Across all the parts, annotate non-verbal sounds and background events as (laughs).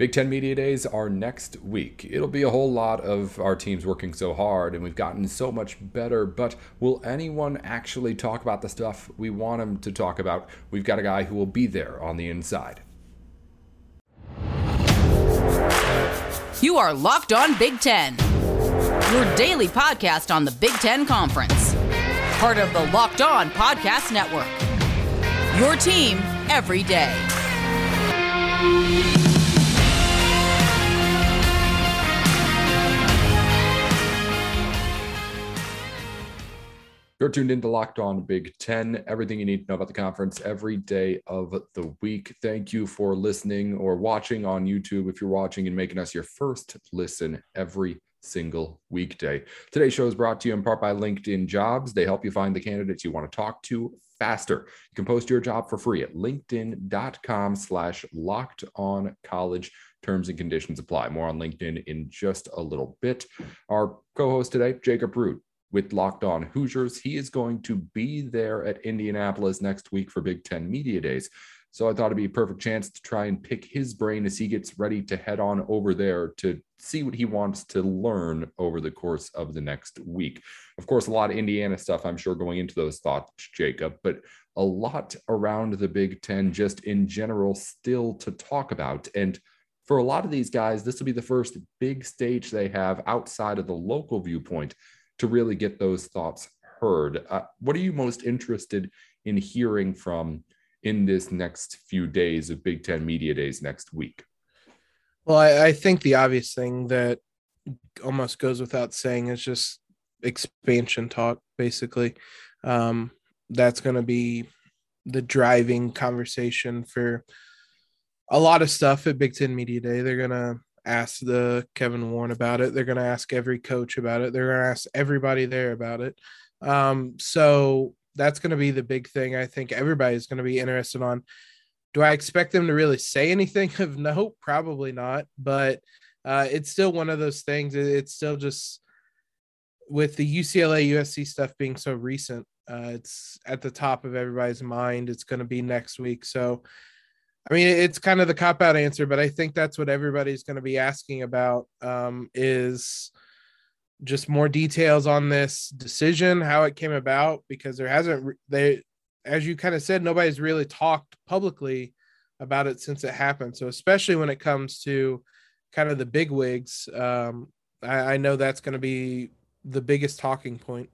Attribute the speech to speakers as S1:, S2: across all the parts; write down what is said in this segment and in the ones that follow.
S1: Big Ten Media Days are next week. It'll be a whole lot of our teams working so hard, and we've gotten so much better. But will anyone actually talk about the stuff we want them to talk about? We've got a guy who will be there on the inside.
S2: You are Locked On Big Ten, your daily podcast on the Big Ten Conference, part of the Locked On Podcast Network. Your team every day.
S1: You're tuned into Locked On Big Ten. Everything you need to know about the conference every day of the week. Thank you for listening or watching on YouTube. If you're watching and making us your first listen every single weekday. Today's show is brought to you in part by LinkedIn Jobs. They help you find the candidates you want to talk to faster. You can post your job for free at linkedin.com slash locked on college. Terms and conditions apply. More on LinkedIn in just a little bit. Our co-host today, Jacob Rude, with Locked On Hoosiers. He is going to be there at Indianapolis next week for Big Ten Media Days. So I thought it'd be a perfect chance to try and pick his brain as he gets ready to head on over there to see what he wants to learn over the course of the next week. Of course, a lot of Indiana stuff, I'm sure, going into those thoughts, Jacob, but a lot around the Big Ten just in general still to talk about. And for a lot of these guys, this will be the first big stage they have outside of the local viewpoint to really get those thoughts heard. Uh, what are you most interested in hearing from in this next few days of Big Ten Media Days next week?
S3: Well, I, I think the obvious thing that almost goes without saying is just expansion talk, basically. Um, that's going to be the driving conversation for a lot of stuff at Big Ten Media Day. They're going to ask the Kevin Warren about it. They're going to ask every coach about it. They're going to ask everybody there about it. Um, so that's going to be the big thing. I think everybody's going to be interested on. Do I expect them to really say anything (laughs) of note? Probably not, but uh, it's still one of those things. It's still just with the UCLA USC stuff being so recent. Uh, it's at the top of everybody's mind. It's going to be next week. So I mean, it's kind of the cop out answer, but I think that's what everybody's going to be asking about um, is just more details on this decision, how it came about, because there hasn't they, as you kind of said, nobody's really talked publicly about it since it happened. So especially when it comes to kind of the big wigs, um, I, I know that's going to be the biggest talking point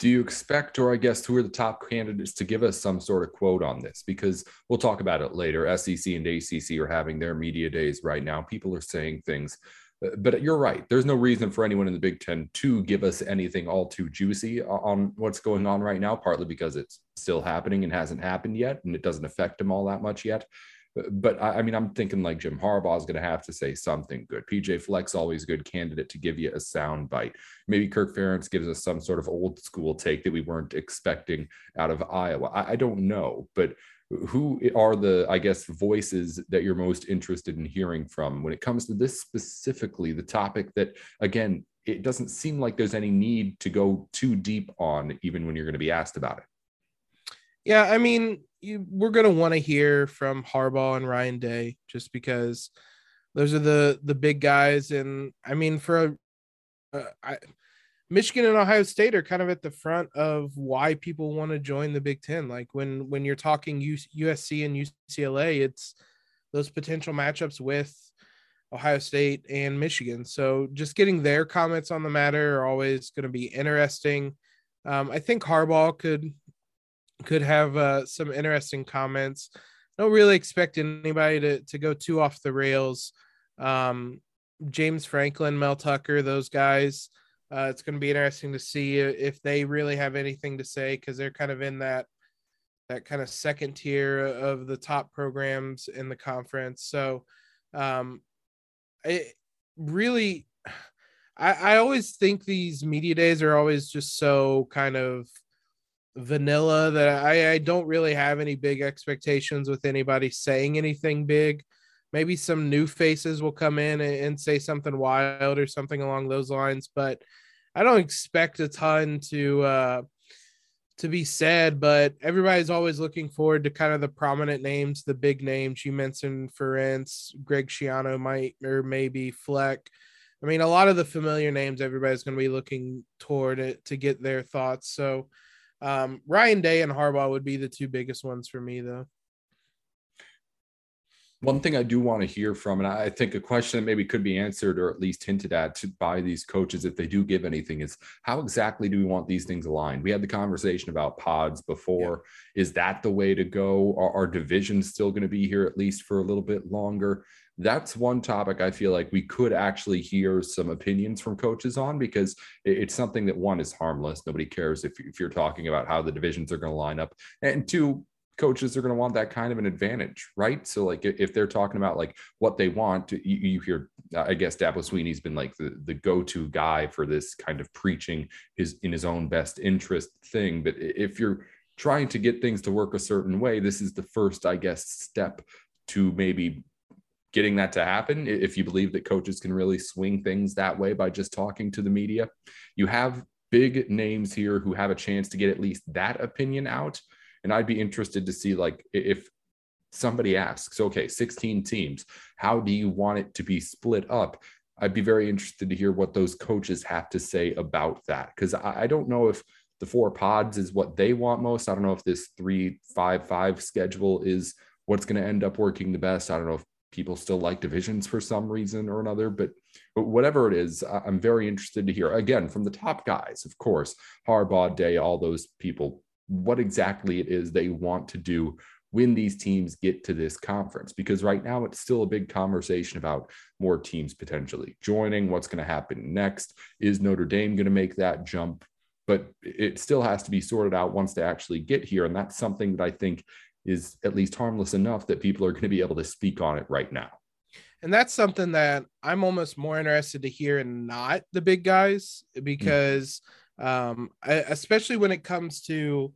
S1: do you expect, or I guess, who are the top candidates to give us some sort of quote on this? Because we'll talk about it later. SEC and ACC are having their media days right now. People are saying things, uh, but you're right. There's no reason for anyone in the Big Ten to give us anything all too juicy on what's going on right now, partly because it's still happening and hasn't happened yet, and it doesn't affect them all that much yet but I, I, mean, I'm thinking like Jim Harbaugh is going to have to say something good. PJ Fleck's always a good candidate to give you a sound bite. Maybe Kirk Ferentz gives us some sort of old school take that we weren't expecting out of Iowa. I, I don't know, but who are the, I guess, voices that you're most interested in hearing from when it comes to this specifically, the topic that, again, it doesn't seem like there's any need to go too deep on, even when you're going to be asked about it.
S3: Yeah, I mean, you, we're going to want to hear from Harbaugh and Ryan Day just because those are the the big guys. And I mean for uh, I, Michigan and Ohio State are kind of at the front of why people want to join the Big 10 like when when you're talking USC and UCLA it's those potential matchups with Ohio State and Michigan. So just getting their comments on the matter are always going to be interesting. Um, I think Harbaugh could could have uh, some interesting comments. Don't really expect anybody to, to go too off the rails. Um, James Franklin, Mel Tucker, those guys. Uh, it's going to be interesting to see if they really have anything to say because they're kind of in that that kind of second tier of the top programs in the conference. So, um, it really, I, I always think these media days are always just so kind of vanilla that I, I don't really have any big expectations with anybody saying anything big. Maybe some new faces will come in and, and say something wild or something along those lines, but I don't expect a ton to uh, to be said, but everybody's always looking forward to kind of the prominent names, the big names you mentioned, Ferentz, Greg Schiano might or maybe Fleck. I mean, a lot of the familiar names everybody's going to be looking toward it to get their thoughts. So um, Ryan Day and Harbaugh would be the two biggest ones for me, though.
S1: One thing I do want to hear from, and I think a question that maybe could be answered or at least hinted at to, by these coaches if they do give anything is how exactly do we want these things aligned? We had the conversation about pods before. Yeah. Is that the way to go? Are, are divisions still going to be here at least for a little bit longer? That's one topic I feel like we could actually hear some opinions from coaches on because it's something that one is harmless. Nobody cares if, if you're talking about how the divisions are going to line up. And two, coaches are going to want that kind of an advantage, right? So like if they're talking about like what they want, you, you hear, I guess Dabo Swinney's been like the, the go-to guy for this kind of preaching his in his own best interest thing. But if you're trying to get things to work a certain way, this is the first, I guess, step to maybe getting that to happen. If you believe that coaches can really swing things that way by just talking to the media, you have big names here who have a chance to get at least that opinion out and I'd be interested to see like if somebody asks, okay, 16 teams, how do you want it to be split up? I'd be very interested to hear what those coaches have to say about that. Cause I, don't know if the four pods is what they want most. I don't know if this three, five, five schedule is what's going to end up working the best. I don't know if people still like divisions for some reason or another, but, but whatever it is, I'm very interested to hear. Again from the top guys, of course, Harbaugh, Day, all those people what exactly it is they want to do when these teams get to this conference because right now it's still a big conversation about more teams potentially joining what's going to happen next is notre dame going to make that jump? But it still has to be sorted out once they actually get here and that's something that i think is at least harmless enough that people are going to be able to speak on it right now.
S3: And that's something that i'm almost more interested to hear and not the big guys because mm-hmm um, especially when it comes to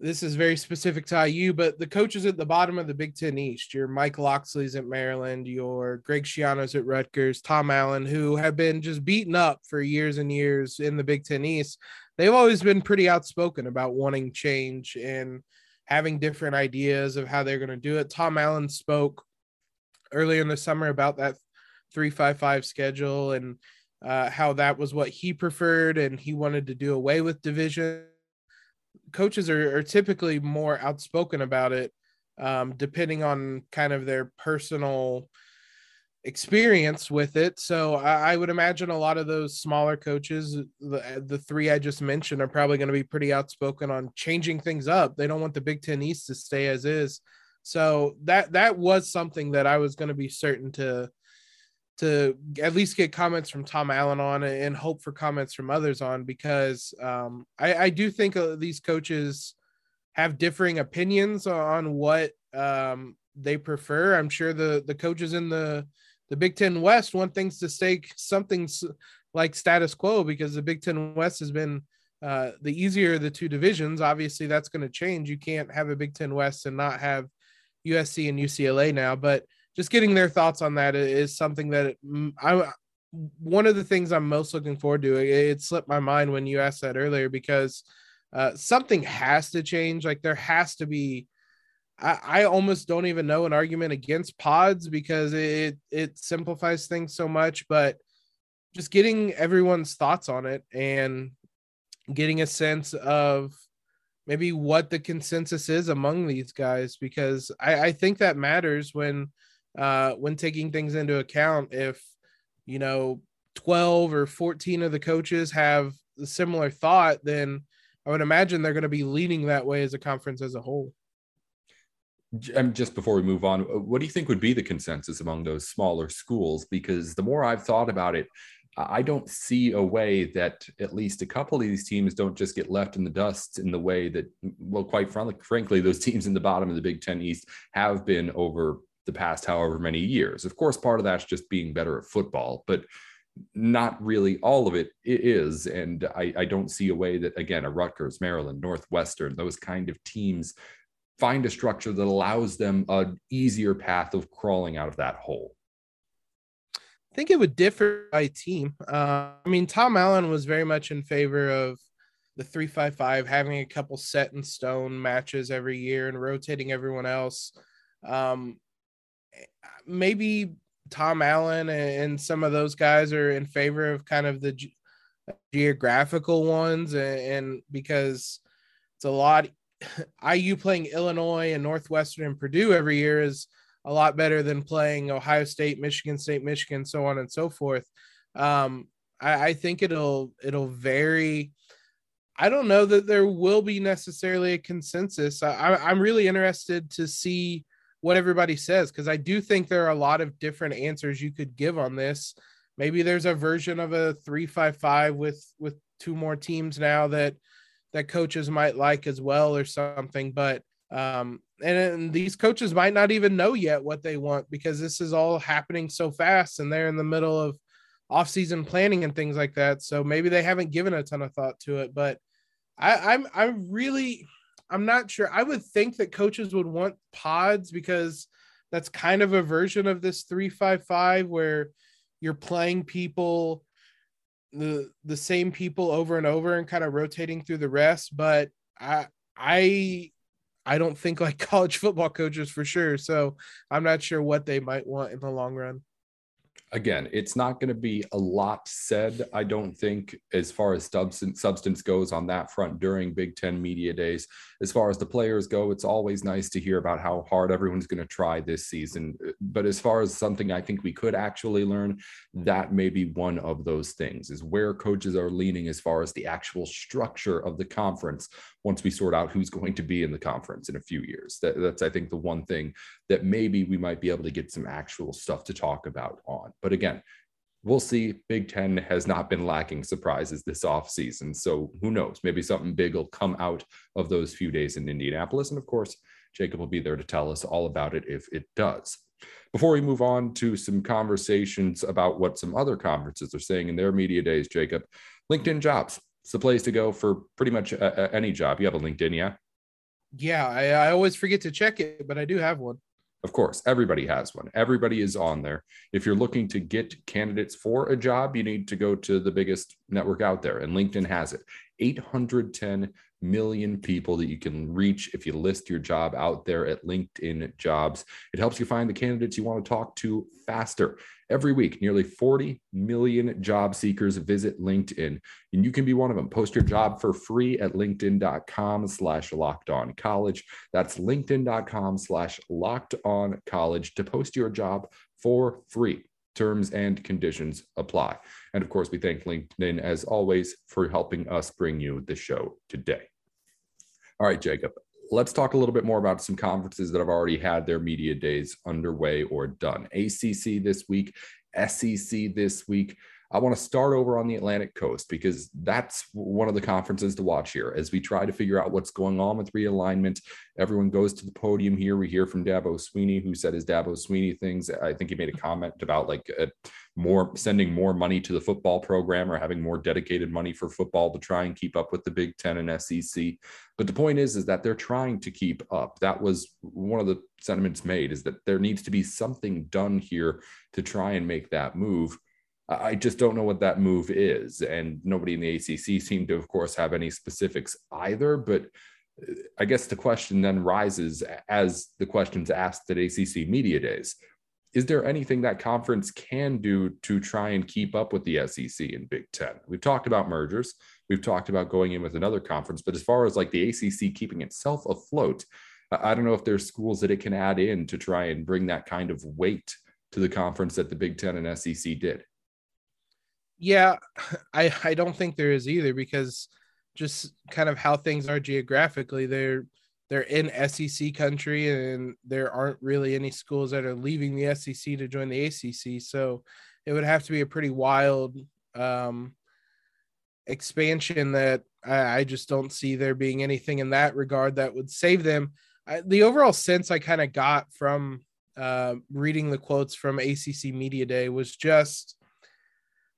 S3: this is very specific to IU, but the coaches at the bottom of the Big Ten East, your Mike Locksley's at Maryland, your Greg Schiano's at Rutgers, Tom Allen, who have been just beaten up for years and years in the Big Ten East, they've always been pretty outspoken about wanting change and having different ideas of how they're going to do it. Tom Allen spoke earlier in the summer about that 355 schedule and uh, how that was what he preferred and he wanted to do away with division. Coaches are, are typically more outspoken about it, um, depending on kind of their personal experience with it. So I, I, would imagine a lot of those smaller coaches, the, the three I just mentioned, are probably going to be pretty outspoken on changing things up. They don't want the Big Ten East to stay as is. So that that was something that I was going to be certain to to at least get comments from Tom Allen on and hope for comments from others on because um, I, I, do think uh, these coaches have differing opinions on what um, they prefer. I'm sure the the coaches in the the Big Ten West want things to stay something like status quo because the Big Ten West has been uh, the easier of the two divisions. Obviously, that's going to change. You can't have a Big Ten West and not have USC and UCLA now, but just getting their thoughts on that is something that mm, I one of the things I'm most looking forward to. It, slipped my mind when you asked that earlier because uh, something has to change. Like there has to be. I, I almost don't even know an argument against pods because it it simplifies things so much, but just getting everyone's thoughts on it and getting a sense of maybe what the consensus is among these guys because I, I think that matters when uh, when taking things into account. If you know 12 or 14 of the coaches have a similar thought, then I would imagine they're going to be leaning that way as a conference as a whole.
S1: And just before we move on, uh, what do you think would be the consensus among those smaller schools? Because the more I've thought about it, I don't see a way that at least a couple of these teams don't just get left in the dust in the way that, well, quite frankly, those (laughs) teams in the bottom of the Big Ten East have been over the past however many years. Of course, part of that's just being better at football, but not really all of it, it is. And I, I don't see a way that, again, a Rutgers, Maryland, Northwestern, those kind of teams find a structure that allows them an easier path of crawling out of that hole.
S3: I think it would differ by team. Uh, I mean, Tom Allen was very much in favor of the 355 having a couple set in stone matches every year and rotating everyone else um maybe tom allen and some of those guys are in favor of kind of the ge- geographical ones and, and because it's a lot iu playing illinois and northwestern and purdue every year is a lot better than playing ohio state michigan state michigan so on and so forth um I, I think it'll it'll vary I don't know that there will be necessarily a consensus. I, I'm really interested to see what everybody says because I do think there are a lot of different answers you could give on this. Maybe there's a version of a three five five with with two more teams now that that coaches might like as well or something. But um, and, and these coaches might not even know yet what they want because this is all happening so fast and they're in the middle of off-season planning and things like that. So maybe they haven't given a ton of thought to it, but I, I'm I'm really I'm not sure. I would think that coaches would want pods because that's kind of a version of this 355 where you're playing people the the same people over and over and kind of rotating through the rest, but I I I don't think like (laughs) college football coaches for sure. So I'm not sure what they might want in the long run
S1: again, it's not going to be a lot said, I don't think, as far as substance, substance goes on that front during Big Ten media days. As far as the players go, it's always nice to hear about how hard everyone's going to try this season. But as far as something I think we could actually learn, that may be one of those things is where coaches are leaning as far as the actual structure of the conference once we sort out who's going to be in the conference in a few years. That, that's, I think, the one thing that maybe we might be able to get some actual stuff to talk about on. But again, we'll see. Big Ten has not been lacking surprises this offseason. So who knows? Maybe something big will come out of those few days in Indianapolis. And of course, Jacob will be there to tell us all about it if it does. Before we move on to some conversations about what some other conferences are saying in their media days, Jacob, LinkedIn jobs. It's the place to go for pretty much a, a, any job. You have a LinkedIn, yeah?
S3: Yeah, I, I always forget to check it, but I do have one.
S1: Of course, everybody has one. Everybody is on there. If you're looking to get candidates for a job, you need to go to the biggest network out there, and LinkedIn has it. 810 million people that you can reach if you list your job out there at LinkedIn Jobs. It helps you find the candidates you want to talk to faster. Every week, nearly 40 million job seekers visit LinkedIn, and you can be one of them. Post your job for free at linkedin.com slash locked on college. That's linkedin.com slash locked on college to post your job for free. Terms and conditions apply. And of course, we thank LinkedIn as always for helping us bring you the show today. All right, Jacob, let's talk a little bit more about some conferences that have already had their media days underway or done. ACC this week, SEC this week. I want to start over on the Atlantic coast because that's one of the conferences to watch here as we try to figure out what's going on with realignment. Everyone goes to the podium here. We hear from Dabo Swinney, who said his Dabo Swinney things. I think he made a comment about like a, more sending more money to the football program or having more dedicated money for football to try and keep up with the Big Ten and SEC. But the point is, is that they're trying to keep up. That was one of the sentiments made is that there needs to be something done here to try and make that move. I just don't know what that move is. And nobody in the ACC seemed to, of course, have any specifics either. But uh, I guess the question then rises as the questions asked at ACC Media Days is there anything that conference can do to try and keep up with the SEC and Big Ten? We've talked about mergers, we've talked about going in with another conference, but as far as like the ACC keeping itself afloat, I don't know if there's schools that it can add in to try and bring that kind of weight to the conference that the Big Ten and SEC did.
S3: Yeah, (laughs) I I don't think there is either because just kind of how things are geographically, they're they're in SEC country and there aren't really any schools that are leaving the SEC to join the ACC. So it would have to be a pretty wild um, expansion that I, I, just don't see there being anything in that regard that would save them. I, the overall sense I kind of got from uh, reading the quotes from ACC Media Day was just.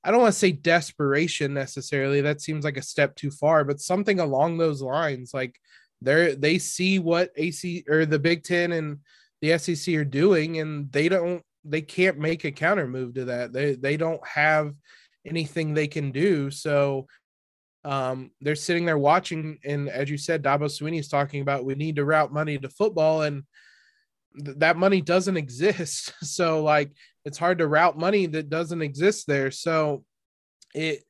S3: I don't want to say desperation necessarily. That seems like a step too far, but something along those lines. Like they they see what AC or the Big Ten and the SEC are doing, and they don't they can't make a counter move to that. They they don't have anything they can do. So um, they're sitting there watching, and as you said, Dabo Swinney is talking about we need to route money to football, and th- that money doesn't (laughs) exist. So like it's hard to route money that doesn't exist there. So it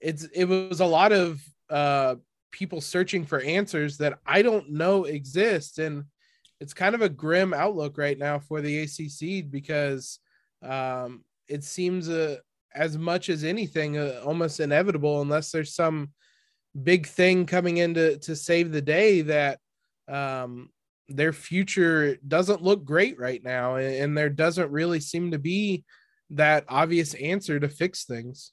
S3: it's it was a lot of uh people searching for answers that I don't know exist. And it's kind of a grim outlook right now for the ACC because um, it seems uh, as much as anything uh, almost inevitable unless there's some big thing coming in to, to save the day that um, their future doesn't look great right now and, there doesn't really seem to be that obvious answer to fix things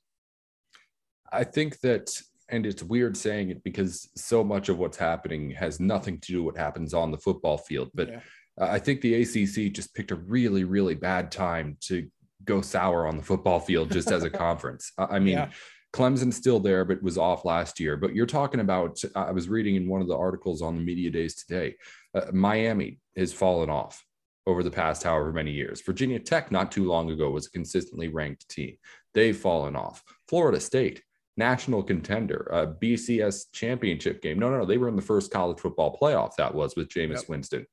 S1: i think that and it's weird saying it because so much of what's happening has nothing to do with what happens on the football field. But yeah. I think the ACC just picked a really, really bad time to go sour on the football field just as a (laughs) conference. I mean, yeah. Clemson's still there, but was off last year. But you're talking about, I was reading in one of the articles on the media days today, uh, Miami has fallen off over the past however many years. Virginia Tech, not too long ago, was a consistently ranked team. They've fallen off. Florida State national contender, a BCS championship game. No, no, no. They were in the first college football playoff that was with Jameis yep. Winston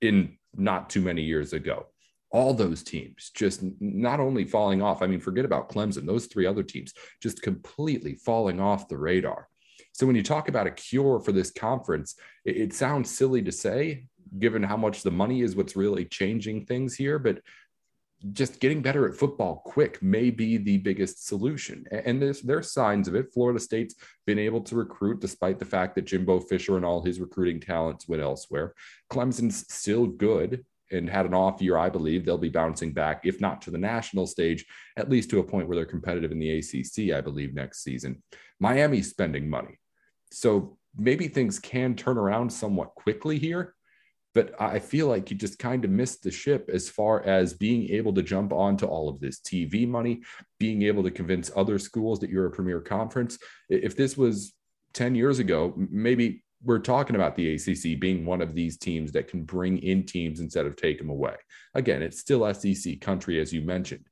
S1: in not too many years ago. All those teams just not only falling off, I mean, forget about Clemson, those three other teams just completely falling off the radar. So when you talk about a cure for this conference, it, it sounds silly to say, given how much the money is what's really changing things here. But just getting better at football quick may be the biggest solution. And there's there are signs of it. Florida State's been able to recruit despite the fact that Jimbo Fisher and all his recruiting talents went elsewhere. Clemson's still good and had an off year, I believe. They'll be bouncing back, if not to the national stage, at least to a point where they're competitive in the ACC, I believe, next season. Miami's spending money. So maybe things can turn around somewhat quickly here but I feel like you just kind of missed the ship as far as being able to jump onto all of this TV money, being able to convince other schools that you're a premier conference. If this was 10 years ago, maybe we're talking about the ACC being one of these teams that can bring in teams instead of take them away. Again, it's still SEC country, as you mentioned.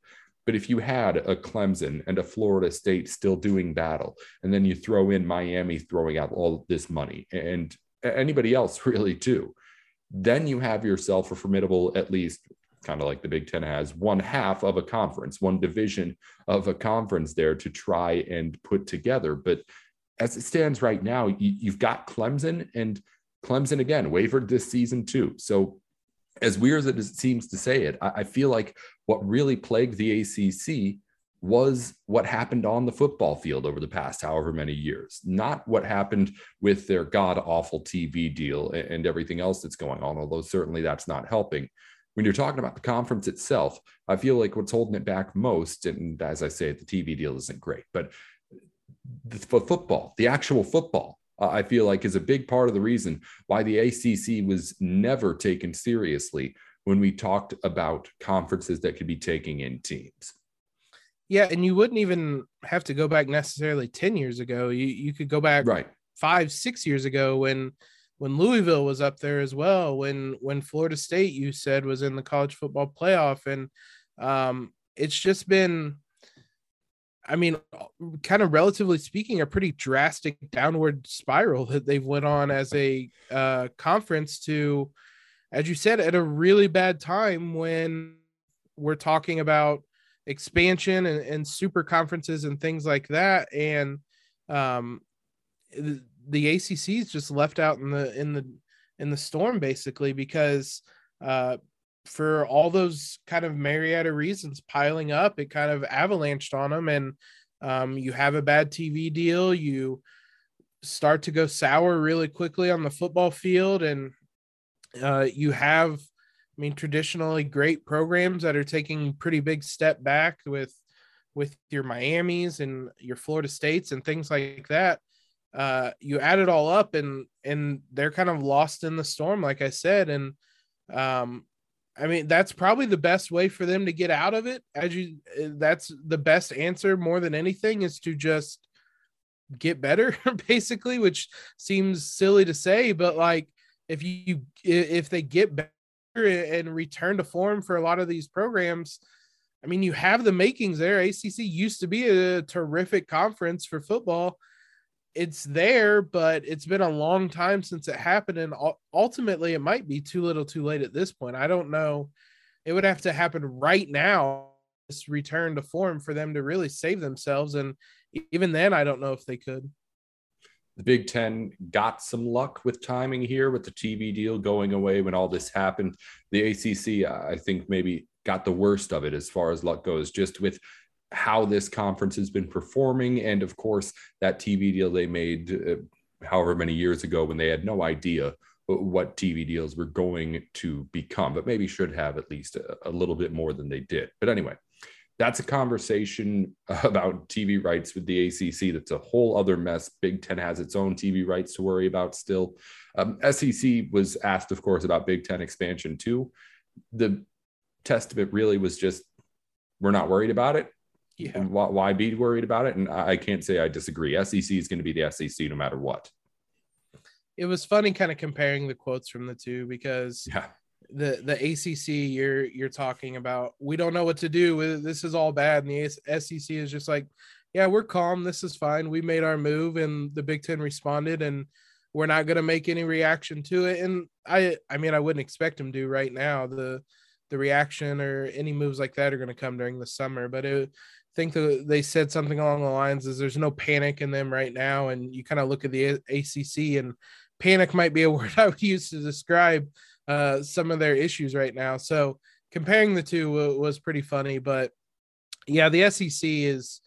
S1: But if you had a Clemson and a Florida State still doing battle, and then you throw in Miami throwing out all this money and anybody else (laughs) really too, then you have yourself a formidable, at least kind of like the Big Ten has, one half of a conference, one division of a conference there to try and put together. But as it stands right now, you, have got Clemson, and Clemson again wavered this season too. So, as weird as it seems to say it, I, I feel like what really plagued the ACC was what happened on the football field over the past however many years, not what happened with their god awful TV deal and everything else that's going on, although certainly that's not helping. When you're talking about the conference itself, I feel like what's holding it back most, and as I say, the TV deal isn't great, but the football, the actual football, uh, I feel like is a big part of the reason why the ACC was never taken seriously when we talked about conferences that could be taking in teams.
S3: Yeah, and you wouldn't even have to go back necessarily 10 years ago. You you could go back
S1: right
S3: five, six years ago when when Louisville was up there as well, when when Florida State you said was in the college football playoff. And um it's just been I mean, kind of relatively speaking, a pretty drastic downward spiral that they've went on as a uh, conference to, as you said, at a really bad time when we're talking about expansion and, and super conferences and things like that. And um the, the ACC is just left out in the in the in the storm basically because uh for all those kind of of reasons piling up it kind of avalanched on them and um you have a bad TV deal you start to go sour really quickly on the football field and uh you have I mean, traditionally great programs that are taking pretty big step back with with your Miami's and your Florida States and things like that. Uh, you add it all up and and they're kind of lost in the storm, like I said. And um, I mean, that's probably the best way for them to get out of it. As you, eh, that's the best answer more than anything is to just get better, (laughs) basically, which seems silly to say, but like if you if they get better and return to form for a lot of these programs. I mean, you have the makings there. ACC used to be a terrific conference for football. It's there, but it's been a long time since it happened. And ultimately, it might be too little too late at this point. I don't know. It would have to happen right now, this return to form for them to really save themselves. And even then, I don't know if they could.
S1: The Big Ten got some luck with timing here with the TV deal going away when all this happened. The ACC, I think, maybe got the worst of it as far as luck goes, just with how this conference has been performing. And of course, that TV deal they made uh, however many years ago when they had no idea what TV deals were going to become, but maybe should have at least a, a little bit more than they did. But anyway, that's a conversation (laughs) about TV rights with the ACC. That's a whole other mess. Big Ten has its own TV rights to worry about still. Um, SEC was asked, of course, about Big Ten expansion too. The test of it really was just we're not worried about it. Yeah. Why, why, be worried about it? And I, can't say I disagree. SEC is going to be the SEC no matter what.
S3: It was funny kind of comparing the quotes from the two because
S1: yeah.
S3: the the ACC you're you're talking about we don't know what to do. This is all bad, and the SEC is just like, yeah, we're calm. This is fine. We made our move, and the Big Ten responded, and we're not going to make any reaction to it. And I I mean I wouldn't expect them to right now. The the reaction or any moves like that are going to come during the summer. But it, think that they said something along the lines is there's no panic in them right now, and you kind of look at the ACC and panic might be a (laughs) word I would use to describe uh, some of their issues right now. So comparing the two was pretty funny, but yeah, the SEC is.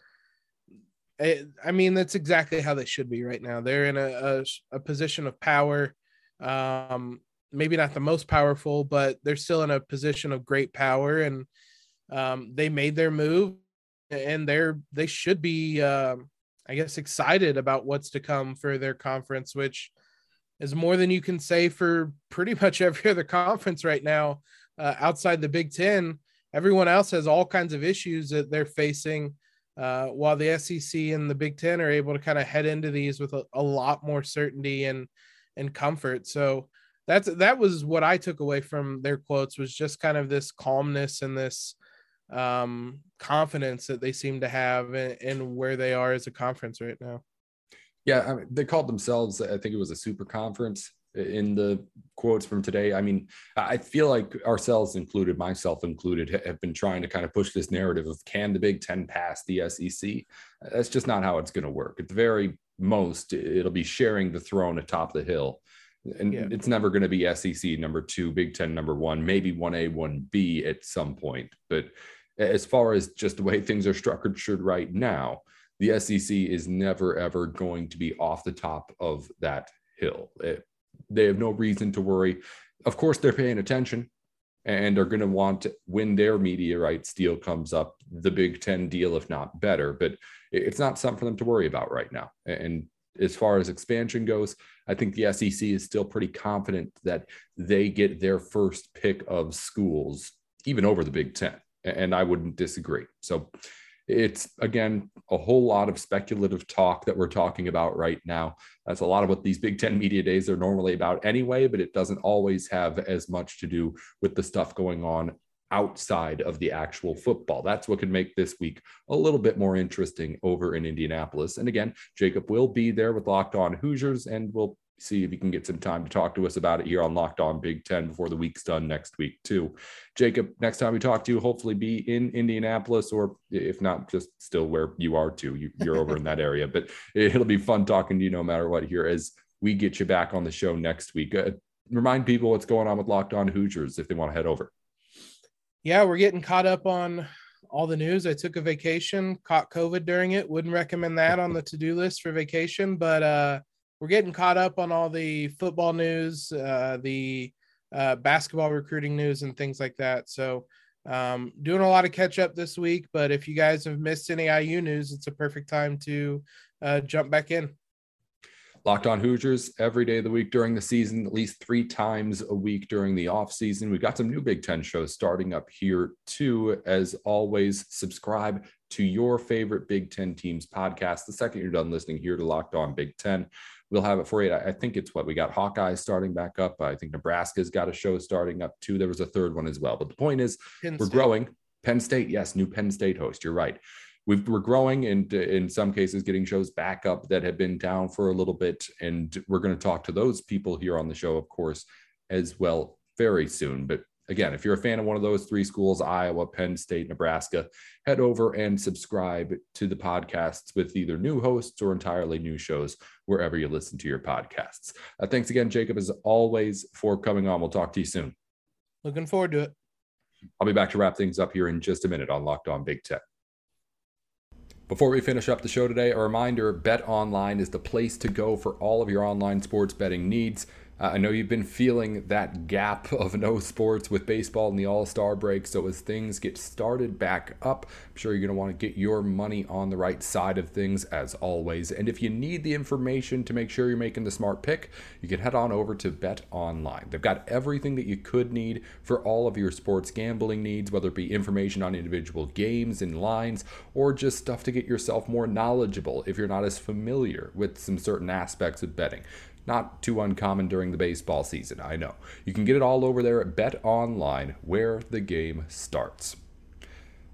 S3: Eh, I mean, that's exactly how they should be right now. They're in a, a, a position of power. Um, maybe not the most powerful, but they're still in a position of great power, and um, they made their move, and they're they should be, uh, I guess, excited about what's to come for their conference, which is more than you can say for pretty (laughs) much every other conference right now uh, outside the Big Ten. Everyone else has all kinds of issues that they're facing. Uh, while the SEC and the Big Ten are able to kind of head into these with a, a lot more certainty and and comfort. So that's that was what I took away from their quotes was just kind of this calmness and this um confidence that they seem to have in, in where they are as a conference right now.
S1: Yeah, I mean, they called themselves, I think it was a super conference in the quotes from today. I mean, I feel like ourselves included, myself included, have been trying to kind of push this narrative of can the Big Ten pass the SEC? That's just not how it's going to work. At the very most, it'll be sharing the throne atop the hill and yeah. it's never going to be SEC number two, Big Ten number one, maybe one A, one B at some point. But as far as just the way things are structured right now, the SEC is never ever going to be off the top of that hill. It, they have no reason to worry. Of course, they're paying attention and are going to want to, when their rights deal comes up, the Big Ten deal, if not better. But it's not something for them to worry about right now. And as far as expansion goes, I think the SEC is still pretty confident that they get their first pick of schools, even over the Big Ten. And I wouldn't disagree. So it's again a whole lot of speculative talk that we're talking about right now. That's a lot of what these Big Ten media days are normally about anyway, but it doesn't always have as much to do with the stuff going on outside of the actual football. That's what could make this week a little bit more interesting over in Indianapolis. And again, Jacob will be there with Locked On Hoosiers, and we'll see if he can get some time to talk to us about it here on Locked On Big Ten before the week's done next week, too. Jacob, next time we talk to you, hopefully be in Indianapolis, or if not, just still where you are, too. You, are over in that area, but it'll be fun talking to you no matter what here as we get you back on the show next week. Uh, remind people what's going on with Locked On Hoosiers if they want to head over
S3: yeah, we're getting caught up on all the news. I took a vacation, caught COVID during it. Wouldn't recommend that on the to-do list for vacation, but uh, we're getting caught up on all the football news, uh, the uh, basketball recruiting news, and things like that. So, um, doing a lot of catch up this week. But if you guys have missed any IU news, it's a perfect time to uh, jump back in.
S1: Locked on Hoosiers every day of the week during the season, at least three times a week during the off season. We've got some new Big Ten shows starting up here too. As always, subscribe to your favorite Big Ten teams podcast. The second you're done listening here to Locked On Big Ten, we'll have it for you. I think it's what we got Hawkeye starting back up. I think Nebraska's got a show starting up too. There was a third one as well. But the point is, Penn we're State. growing. Penn State, yes, new Penn State host. You're right we are growing and in some cases getting shows back up that have been down for a little bit. And we're going to talk to those people here on the show, of course, as well very soon. But again, if you're a fan of one of those three schools, Iowa, Penn State, Nebraska, head over and subscribe to the podcasts with either new hosts or entirely new shows wherever you listen to your podcasts. Uh, thanks again, Jacob, as always, for coming on. We'll talk to you soon.
S3: Looking forward to it.
S1: I'll be back to wrap things up here in just a minute on Locked On Big Ten. Before we finish up the show today, a reminder Bet Online is the place to go for all of your online sports betting needs. Uh, I know you've been feeling that gap (laughs) of no sports with baseball and the All Star break. So, as things get started back up, I'm sure you're going to want to get your money on the right side of things as always. And if you need the information to make sure you're making the smart pick, you can head on over to Bet Online. They've got everything that you could need for all of your sports gambling needs, whether it be information on individual games and lines or just stuff to get yourself more knowledgeable if you're not as familiar with some certain aspects of betting. Not too uncommon during the baseball season, I know. You can get it all over there at Bet Online, where the game starts.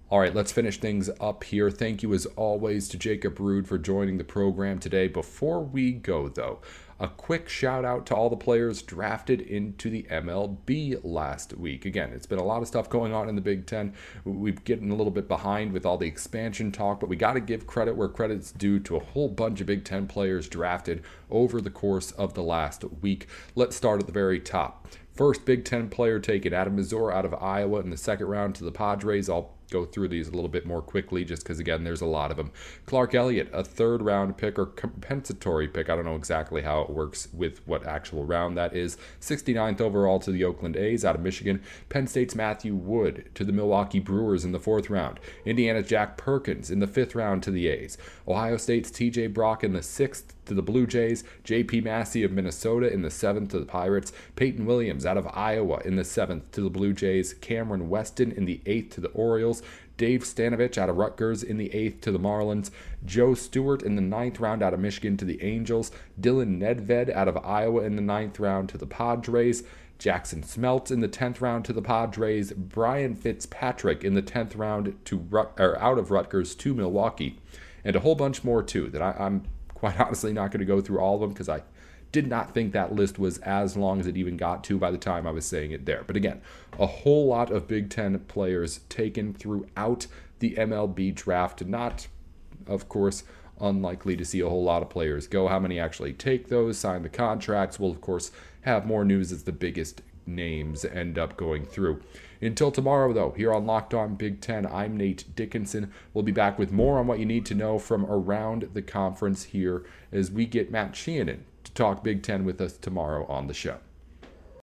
S1: All right, let's finish things up here. Thank you, as always, to Jacob Rude for joining the program today. Before we go, though, a quick shout out to all the players drafted into the MLB last week. Again, it's been a lot of stuff going on in the Big Ten. We've getting a little bit behind with all the expansion talk, but we got to give credit where credit's due to a whole bunch of Big Ten players drafted over the course of the last week. Let's start at the very top. First Big Ten player taken, Adam Mazur out of Iowa in the second round to the Padres. I'll go through these a little bit more quickly just because, again, there's a lot of them. Clark Elliott, a third round pick or compensatory pick. I don't know exactly how it works with what actual round that is. 69th overall to the Oakland A's out of Michigan. Penn State's Matthew Wood to the Milwaukee Brewers in the fourth round. Indiana's Jack Perkins in the fifth round to the A's. Ohio State's TJ Brock in the sixth to the Blue Jays, J.P. Massey of Minnesota in the seventh to the Pirates, Peyton Williams out of Iowa in the seventh to the Blue Jays, Cameron Weston in the eighth to the Orioles, Dave Stanovich out of Rutgers in the eighth to the Marlins, Joe Stewart in the ninth round out of Michigan to the Angels, Dylan Nedved out of Iowa in the ninth round to the Padres. Jackson Smelt in the 10th round to the Padres, Brian Fitzpatrick in the 10th round to or out of Rutgers to Milwaukee, and a whole bunch more too that I, I'm quite (laughs) honestly not going to go through all of them because I did not think that list was as long as it even got to by the time I was saying it there. But again, a whole lot of Big Ten players taken throughout the MLB draft. Not, of course, unlikely to see a whole lot of players go. How many actually take those, sign the contracts? We'll, of course, have more news as the biggest names end up going through. Until tomorrow, though, here on Locked On Big Ten, I'm Nate Dickinson. We'll be back with more on what you need to know from around the conference here as we get Matt Sheehan to talk Big Ten with us tomorrow on the show.